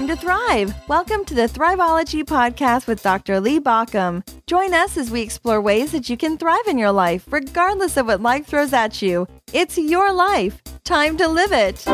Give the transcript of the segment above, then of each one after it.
time to thrive. Welcome to the Thriveology Podcast with Dr. Lee Baucom. Join us as we explore ways that you can thrive in your life, regardless of what life throws at you. It's your life. Time to live it.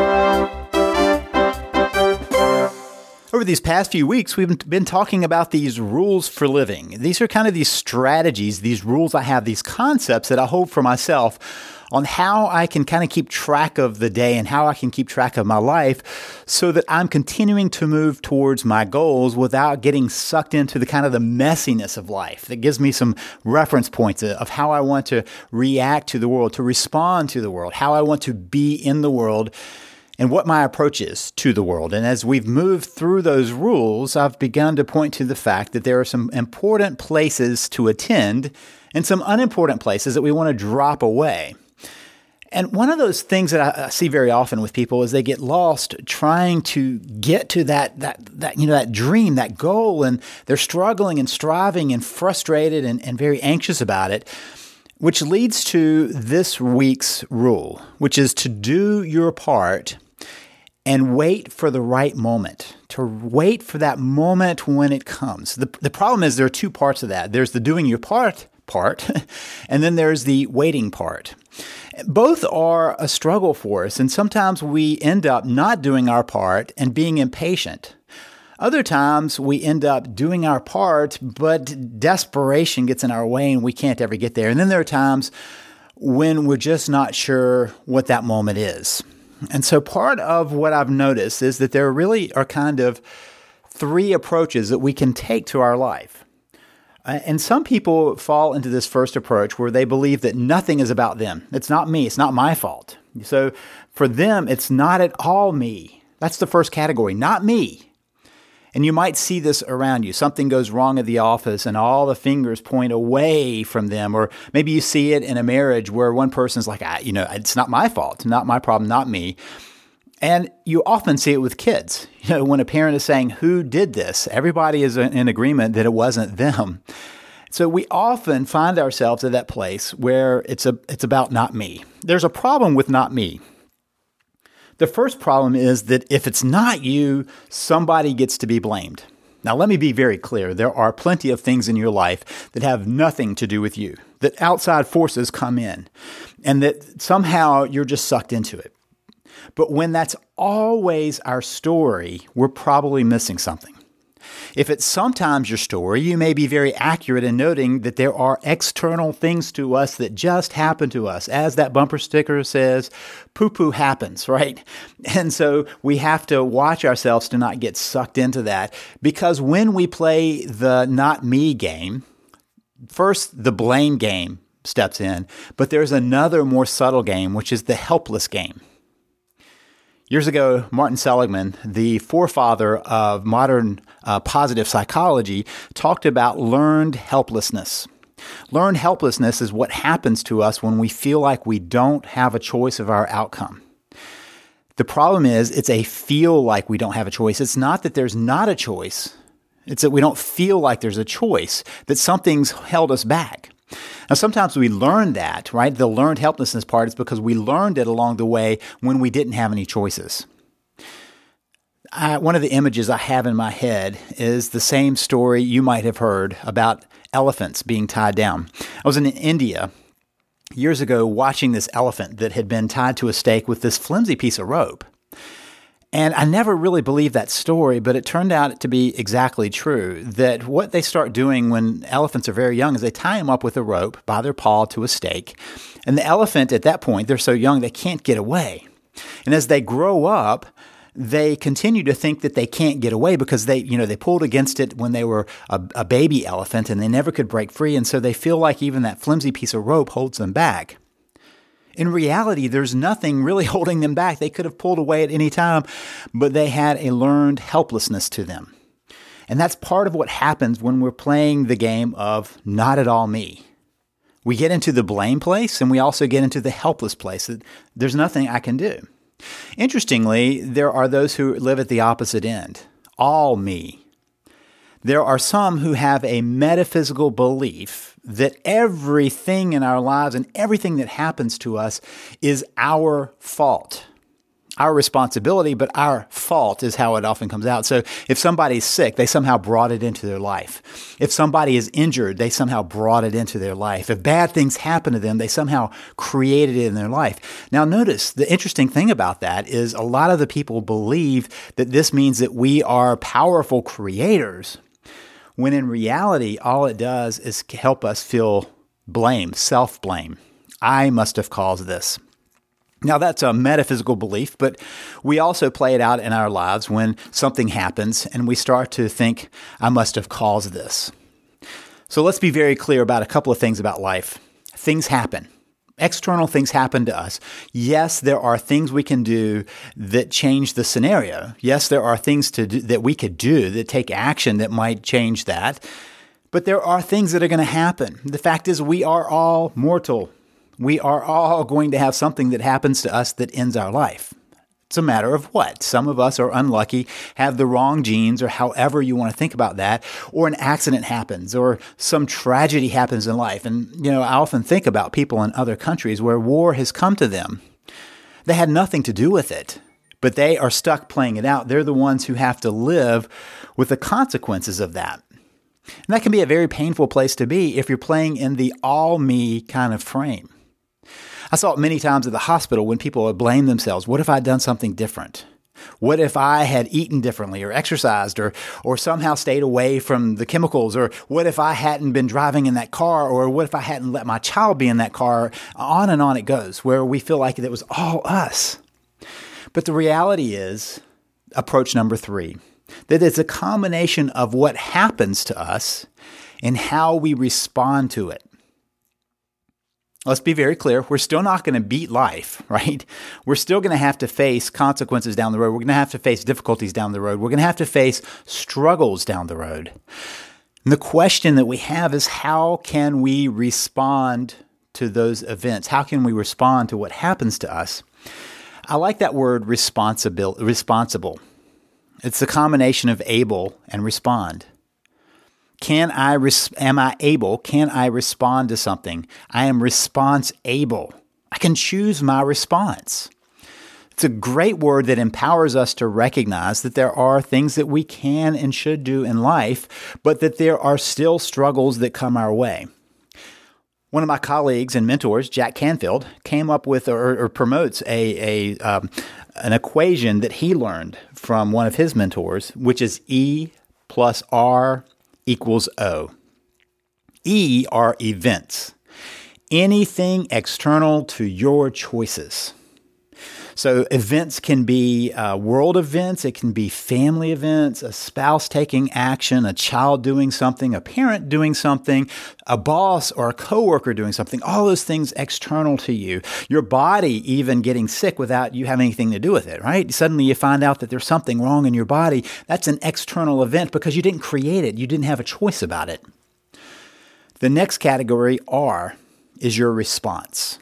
Over these past few weeks, we've been talking about these rules for living. These are kind of these strategies, these rules I have, these concepts that I hold for myself on how I can kind of keep track of the day and how I can keep track of my life so that I'm continuing to move towards my goals without getting sucked into the kind of the messiness of life. That gives me some reference points of how I want to react to the world, to respond to the world, how I want to be in the world and what my approach is to the world. And as we've moved through those rules, I've begun to point to the fact that there are some important places to attend and some unimportant places that we want to drop away. And one of those things that I see very often with people is they get lost trying to get to that that that you know that dream, that goal, and they're struggling and striving and frustrated and, and very anxious about it. Which leads to this week's rule, which is to do your part and wait for the right moment, to wait for that moment when it comes. The, the problem is there are two parts of that. There's the doing your part part, and then there's the waiting part. Both are a struggle for us, and sometimes we end up not doing our part and being impatient. Other times we end up doing our part, but desperation gets in our way and we can't ever get there. And then there are times when we're just not sure what that moment is. And so part of what I've noticed is that there really are kind of three approaches that we can take to our life. Uh, and some people fall into this first approach where they believe that nothing is about them. It's not me. It's not my fault. So for them, it's not at all me. That's the first category, not me. And you might see this around you. Something goes wrong at the office and all the fingers point away from them. Or maybe you see it in a marriage where one person's like, ah, you know, it's not my fault, not my problem, not me. And you often see it with kids. You know, when a parent is saying, Who did this? Everybody is in agreement that it wasn't them. So we often find ourselves at that place where it's, a, it's about not me. There's a problem with not me. The first problem is that if it's not you, somebody gets to be blamed. Now, let me be very clear. There are plenty of things in your life that have nothing to do with you, that outside forces come in, and that somehow you're just sucked into it. But when that's always our story, we're probably missing something. If it's sometimes your story, you may be very accurate in noting that there are external things to us that just happen to us. As that bumper sticker says, poo poo happens, right? And so we have to watch ourselves to not get sucked into that because when we play the not me game, first the blame game steps in, but there's another more subtle game, which is the helpless game. Years ago, Martin Seligman, the forefather of modern uh, positive psychology, talked about learned helplessness. Learned helplessness is what happens to us when we feel like we don't have a choice of our outcome. The problem is, it's a feel like we don't have a choice. It's not that there's not a choice, it's that we don't feel like there's a choice, that something's held us back. Now, sometimes we learn that, right? The learned helplessness part is because we learned it along the way when we didn't have any choices. I, one of the images I have in my head is the same story you might have heard about elephants being tied down. I was in India years ago watching this elephant that had been tied to a stake with this flimsy piece of rope. And I never really believed that story, but it turned out to be exactly true. That what they start doing when elephants are very young is they tie them up with a rope by their paw to a stake. And the elephant at that point, they're so young they can't get away. And as they grow up, they continue to think that they can't get away because they, you know, they pulled against it when they were a, a baby elephant and they never could break free. And so they feel like even that flimsy piece of rope holds them back. In reality, there's nothing really holding them back. They could have pulled away at any time, but they had a learned helplessness to them. And that's part of what happens when we're playing the game of not at all me. We get into the blame place and we also get into the helpless place that there's nothing I can do. Interestingly, there are those who live at the opposite end all me. There are some who have a metaphysical belief that everything in our lives and everything that happens to us is our fault. our responsibility, but our fault is how it often comes out. So if somebody's sick, they somehow brought it into their life. If somebody is injured, they somehow brought it into their life. If bad things happen to them, they somehow created it in their life. Now notice the interesting thing about that is a lot of the people believe that this means that we are powerful creators, when in reality, all it does is help us feel blame, self blame. I must have caused this. Now, that's a metaphysical belief, but we also play it out in our lives when something happens and we start to think, I must have caused this. So let's be very clear about a couple of things about life. Things happen. External things happen to us. Yes, there are things we can do that change the scenario. Yes, there are things to do, that we could do that take action that might change that. But there are things that are going to happen. The fact is, we are all mortal. We are all going to have something that happens to us that ends our life. It's a matter of what. Some of us are unlucky, have the wrong genes, or however you want to think about that, or an accident happens, or some tragedy happens in life. And, you know, I often think about people in other countries where war has come to them. They had nothing to do with it, but they are stuck playing it out. They're the ones who have to live with the consequences of that. And that can be a very painful place to be if you're playing in the all me kind of frame. I saw it many times at the hospital when people would blame themselves. What if I'd done something different? What if I had eaten differently or exercised or, or somehow stayed away from the chemicals? Or what if I hadn't been driving in that car? Or what if I hadn't let my child be in that car? On and on it goes, where we feel like it was all us. But the reality is, approach number three, that it's a combination of what happens to us and how we respond to it let's be very clear, we're still not going to beat life, right? We're still going to have to face consequences down the road. We're going to have to face difficulties down the road. We're going to have to face struggles down the road. And the question that we have is how can we respond to those events? How can we respond to what happens to us? I like that word responsible. responsible. It's the combination of able and respond. Can I res- am I able? Can I respond to something? I am response able. I can choose my response. It's a great word that empowers us to recognize that there are things that we can and should do in life, but that there are still struggles that come our way. One of my colleagues and mentors, Jack Canfield, came up with or, or promotes a, a um, an equation that he learned from one of his mentors, which is E plus R equals O. E are events, anything external to your choices. So, events can be uh, world events, it can be family events, a spouse taking action, a child doing something, a parent doing something, a boss or a coworker doing something, all those things external to you. Your body even getting sick without you having anything to do with it, right? Suddenly you find out that there's something wrong in your body. That's an external event because you didn't create it, you didn't have a choice about it. The next category, R, is your response.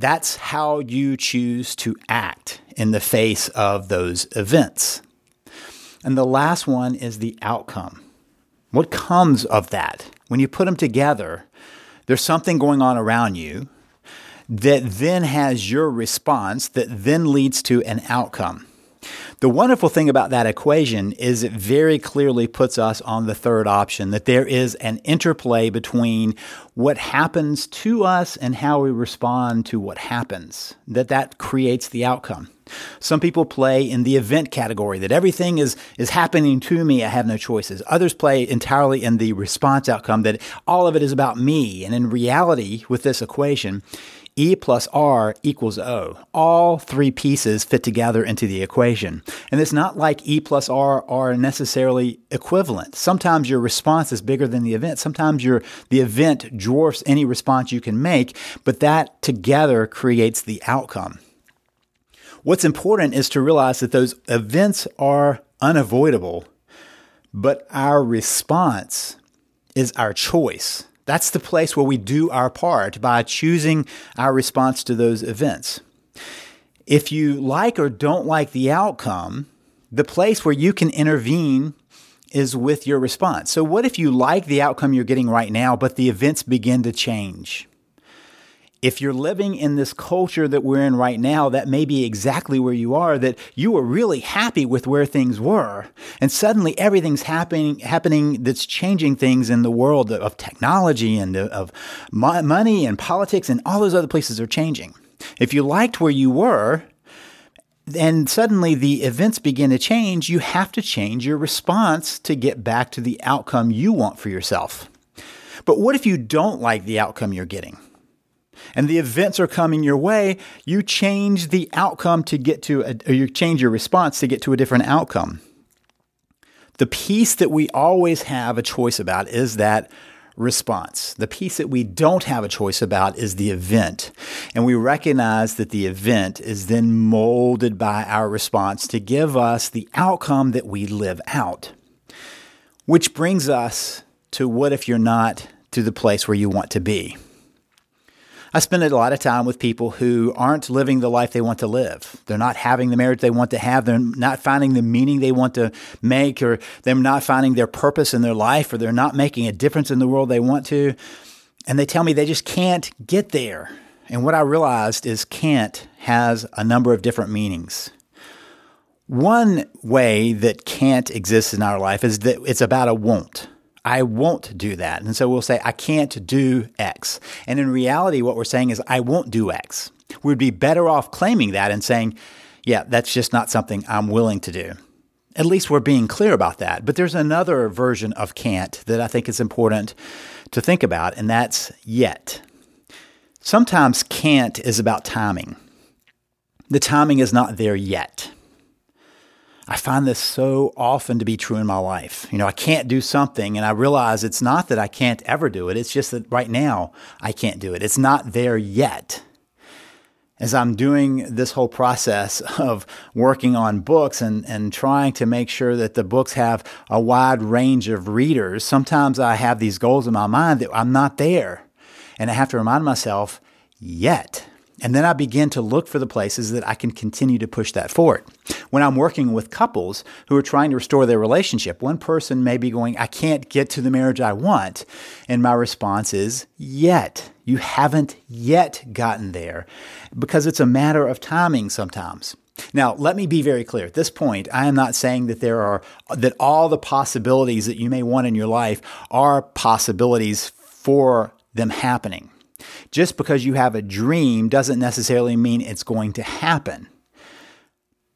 That's how you choose to act in the face of those events. And the last one is the outcome. What comes of that? When you put them together, there's something going on around you that then has your response that then leads to an outcome. The wonderful thing about that equation is it very clearly puts us on the third option that there is an interplay between what happens to us and how we respond to what happens, that that creates the outcome. Some people play in the event category that everything is, is happening to me. I have no choices. Others play entirely in the response outcome that all of it is about me. And in reality, with this equation, E plus R equals O. All three pieces fit together into the equation. And it's not like E plus R are necessarily equivalent. Sometimes your response is bigger than the event. Sometimes your, the event dwarfs any response you can make, but that together creates the outcome. What's important is to realize that those events are unavoidable, but our response is our choice. That's the place where we do our part by choosing our response to those events. If you like or don't like the outcome, the place where you can intervene is with your response. So, what if you like the outcome you're getting right now, but the events begin to change? If you're living in this culture that we're in right now, that may be exactly where you are, that you were really happy with where things were. And suddenly everything's happening, happening that's changing things in the world of technology and of money and politics and all those other places are changing. If you liked where you were, and suddenly the events begin to change, you have to change your response to get back to the outcome you want for yourself. But what if you don't like the outcome you're getting? And the events are coming your way, you change the outcome to get to, a, or you change your response to get to a different outcome. The piece that we always have a choice about is that response. The piece that we don't have a choice about is the event. And we recognize that the event is then molded by our response to give us the outcome that we live out. Which brings us to what if you're not to the place where you want to be? I spend a lot of time with people who aren't living the life they want to live. They're not having the marriage they want to have. They're not finding the meaning they want to make, or they're not finding their purpose in their life, or they're not making a difference in the world they want to. And they tell me they just can't get there. And what I realized is can't has a number of different meanings. One way that can't exists in our life is that it's about a won't. I won't do that. And so we'll say, I can't do X. And in reality, what we're saying is, I won't do X. We'd be better off claiming that and saying, yeah, that's just not something I'm willing to do. At least we're being clear about that. But there's another version of can't that I think is important to think about, and that's yet. Sometimes can't is about timing. The timing is not there yet. I find this so often to be true in my life. You know, I can't do something and I realize it's not that I can't ever do it. It's just that right now I can't do it. It's not there yet. As I'm doing this whole process of working on books and, and trying to make sure that the books have a wide range of readers, sometimes I have these goals in my mind that I'm not there. And I have to remind myself, yet. And then I begin to look for the places that I can continue to push that forward. When I'm working with couples who are trying to restore their relationship, one person may be going, I can't get to the marriage I want. And my response is, yet. You haven't yet gotten there because it's a matter of timing sometimes. Now, let me be very clear. At this point, I am not saying that there are that all the possibilities that you may want in your life are possibilities for them happening. Just because you have a dream doesn't necessarily mean it's going to happen.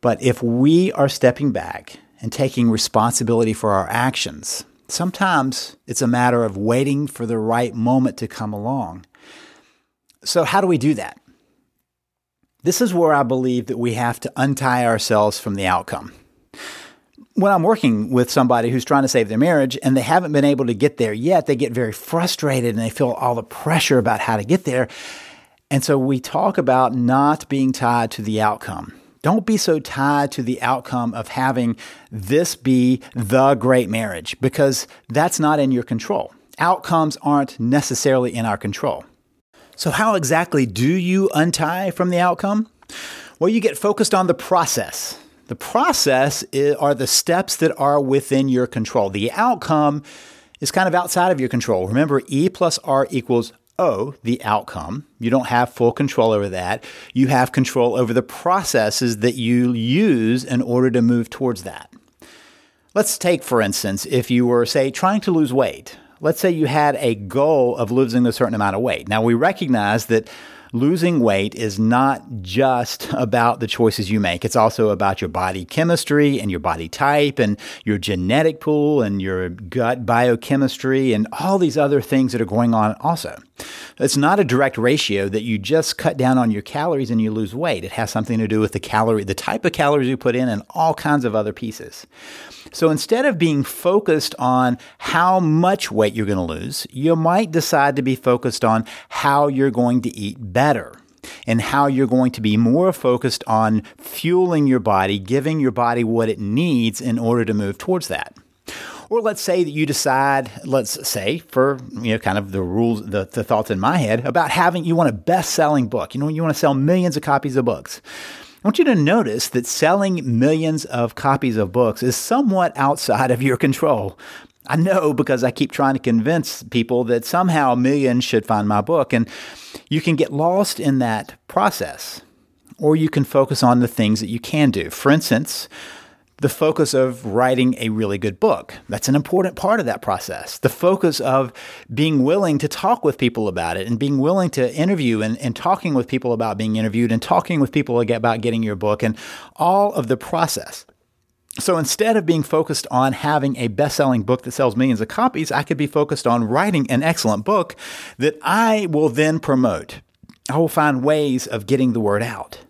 But if we are stepping back and taking responsibility for our actions, sometimes it's a matter of waiting for the right moment to come along. So, how do we do that? This is where I believe that we have to untie ourselves from the outcome when I'm working with somebody who's trying to save their marriage and they haven't been able to get there yet, they get very frustrated and they feel all the pressure about how to get there. And so we talk about not being tied to the outcome. Don't be so tied to the outcome of having this be the great marriage because that's not in your control. Outcomes aren't necessarily in our control. So, how exactly do you untie from the outcome? Well, you get focused on the process. The process is, are the steps that are within your control. The outcome is kind of outside of your control. Remember, E plus R equals O, the outcome. You don't have full control over that. You have control over the processes that you use in order to move towards that. Let's take, for instance, if you were, say, trying to lose weight. Let's say you had a goal of losing a certain amount of weight. Now, we recognize that losing weight is not just about the choices you make. It's also about your body chemistry and your body type and your genetic pool and your gut biochemistry and all these other things that are going on also. It's not a direct ratio that you just cut down on your calories and you lose weight. It has something to do with the calorie, the type of calories you put in and all kinds of other pieces. So instead of being focused on how much weight you're going to lose, you might decide to be focused on how you're going to eat better and how you're going to be more focused on fueling your body, giving your body what it needs in order to move towards that. Or let's say that you decide, let's say, for you know, kind of the rules, the, the thoughts in my head about having you want a best-selling book. You know, you want to sell millions of copies of books. I want you to notice that selling millions of copies of books is somewhat outside of your control. I know because I keep trying to convince people that somehow millions should find my book. And you can get lost in that process, or you can focus on the things that you can do. For instance, the focus of writing a really good book. That's an important part of that process. The focus of being willing to talk with people about it and being willing to interview and, and talking with people about being interviewed and talking with people about getting your book and all of the process. So instead of being focused on having a best selling book that sells millions of copies, I could be focused on writing an excellent book that I will then promote. I will find ways of getting the word out.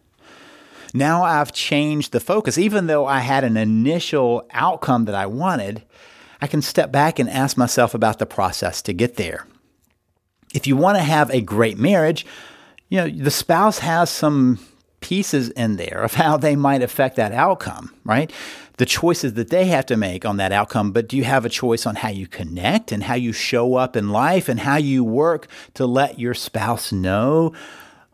Now I've changed the focus. Even though I had an initial outcome that I wanted, I can step back and ask myself about the process to get there. If you want to have a great marriage, you know, the spouse has some pieces in there of how they might affect that outcome, right? The choices that they have to make on that outcome, but do you have a choice on how you connect and how you show up in life and how you work to let your spouse know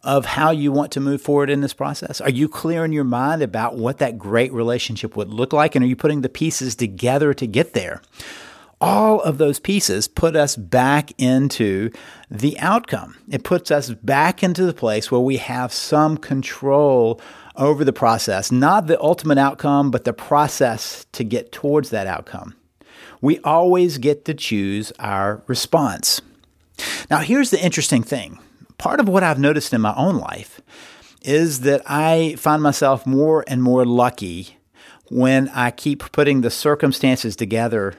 of how you want to move forward in this process? Are you clear in your mind about what that great relationship would look like? And are you putting the pieces together to get there? All of those pieces put us back into the outcome. It puts us back into the place where we have some control over the process, not the ultimate outcome, but the process to get towards that outcome. We always get to choose our response. Now, here's the interesting thing part of what I've noticed in my own life is that I find myself more and more lucky when I keep putting the circumstances together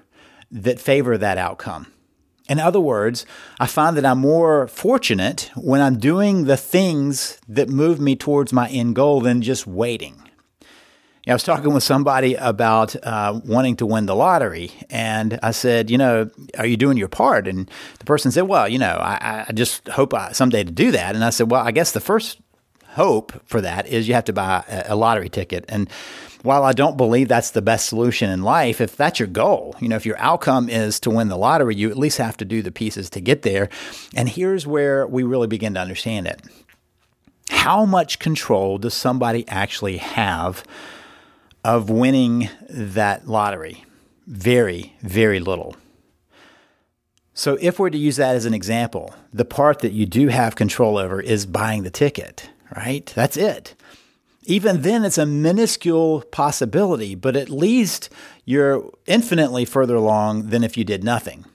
that favor that outcome. In other words, I find that I'm more fortunate when I'm doing the things that move me towards my end goal than just waiting. I was talking with somebody about uh, wanting to win the lottery, and I said, "You know, are you doing your part?" And the person said, "Well, you know, I, I just hope I, someday to do that." And I said, "Well, I guess the first hope for that is you have to buy a lottery ticket." And while I don't believe that's the best solution in life, if that's your goal, you know, if your outcome is to win the lottery, you at least have to do the pieces to get there. And here's where we really begin to understand it. How much control does somebody actually have? Of winning that lottery? Very, very little. So, if we're to use that as an example, the part that you do have control over is buying the ticket, right? That's it. Even then, it's a minuscule possibility, but at least you're infinitely further along than if you did nothing.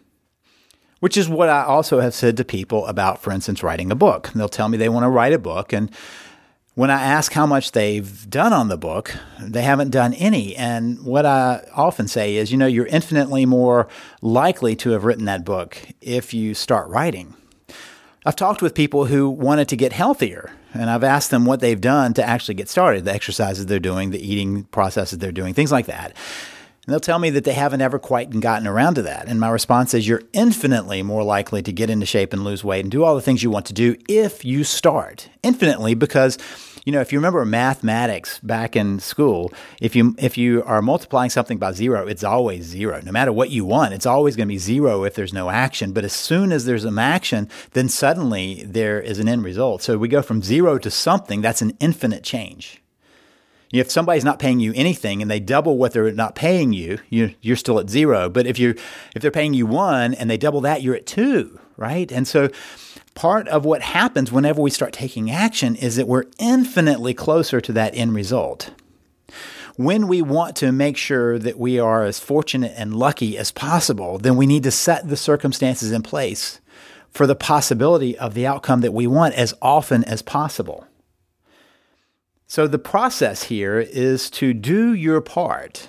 Which is what I also have said to people about, for instance, writing a book. They'll tell me they want to write a book, and when I ask how much they've done on the book, they haven't done any. And what I often say is, you know, you're infinitely more likely to have written that book if you start writing. I've talked with people who wanted to get healthier, and I've asked them what they've done to actually get started the exercises they're doing, the eating processes they're doing, things like that. And they'll tell me that they haven't ever quite gotten around to that. And my response is you're infinitely more likely to get into shape and lose weight and do all the things you want to do if you start. Infinitely because you know, if you remember mathematics back in school, if you if you are multiplying something by zero, it's always zero. No matter what you want, it's always going to be zero if there's no action. But as soon as there's some action, then suddenly there is an end result. So we go from zero to something. That's an infinite change. If somebody's not paying you anything and they double what they're not paying you, you you're still at zero. But if you if they're paying you one and they double that, you're at two, right? And so part of what happens whenever we start taking action is that we're infinitely closer to that end result. When we want to make sure that we are as fortunate and lucky as possible, then we need to set the circumstances in place for the possibility of the outcome that we want as often as possible. So, the process here is to do your part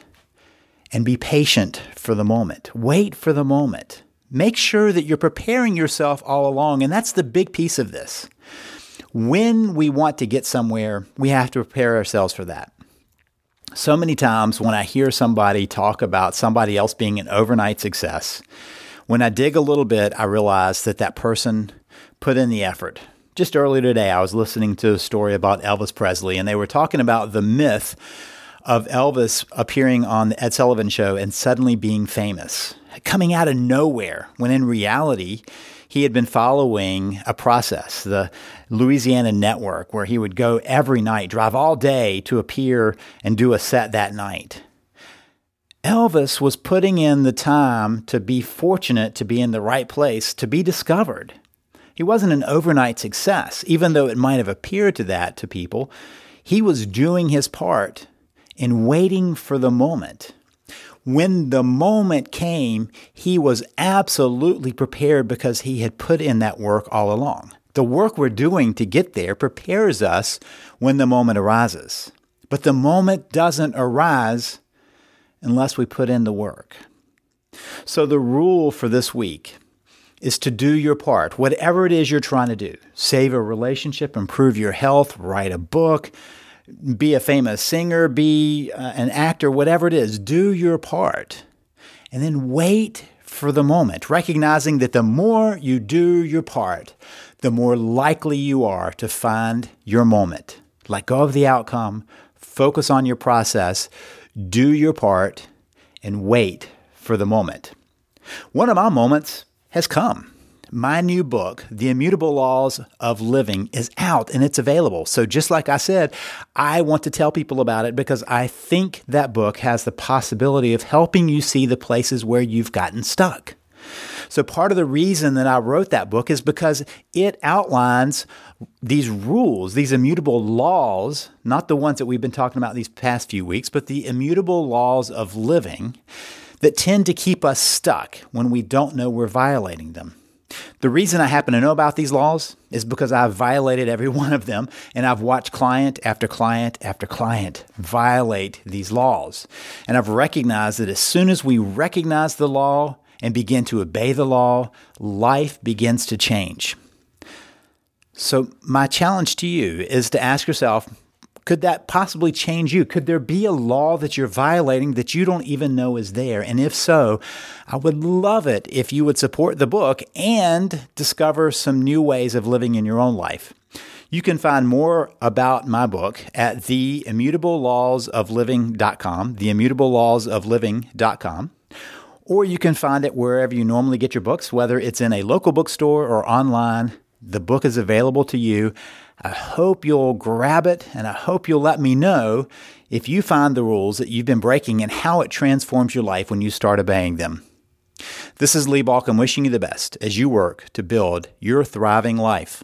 and be patient for the moment. Wait for the moment. Make sure that you're preparing yourself all along. And that's the big piece of this. When we want to get somewhere, we have to prepare ourselves for that. So many times when I hear somebody talk about somebody else being an overnight success, when I dig a little bit, I realize that that person put in the effort. Just earlier today, I was listening to a story about Elvis Presley, and they were talking about the myth of Elvis appearing on the Ed Sullivan Show and suddenly being famous, coming out of nowhere, when in reality, he had been following a process, the Louisiana Network, where he would go every night, drive all day to appear and do a set that night. Elvis was putting in the time to be fortunate to be in the right place, to be discovered. He wasn't an overnight success, even though it might have appeared to that to people. He was doing his part in waiting for the moment. When the moment came, he was absolutely prepared because he had put in that work all along. The work we're doing to get there prepares us when the moment arises. But the moment doesn't arise unless we put in the work. So, the rule for this week is to do your part, whatever it is you're trying to do. Save a relationship, improve your health, write a book, be a famous singer, be uh, an actor, whatever it is, do your part. And then wait for the moment, recognizing that the more you do your part, the more likely you are to find your moment. Let go of the outcome, focus on your process, do your part, and wait for the moment. One of my moments has come. My new book, The Immutable Laws of Living, is out and it's available. So, just like I said, I want to tell people about it because I think that book has the possibility of helping you see the places where you've gotten stuck. So, part of the reason that I wrote that book is because it outlines these rules, these immutable laws, not the ones that we've been talking about these past few weeks, but the immutable laws of living that tend to keep us stuck when we don't know we're violating them. The reason I happen to know about these laws is because I've violated every one of them, and I've watched client after client after client violate these laws. And I've recognized that as soon as we recognize the law and begin to obey the law, life begins to change. So, my challenge to you is to ask yourself could that possibly change you? Could there be a law that you're violating that you don't even know is there? And if so, I would love it if you would support the book and discover some new ways of living in your own life. You can find more about my book at theimmutableLawsOfLiving.com, theimmutableLawsOfLiving.com, or you can find it wherever you normally get your books, whether it's in a local bookstore or online. The book is available to you. I hope you'll grab it and I hope you'll let me know if you find the rules that you've been breaking and how it transforms your life when you start obeying them. This is Lee Baucom wishing you the best as you work to build your thriving life.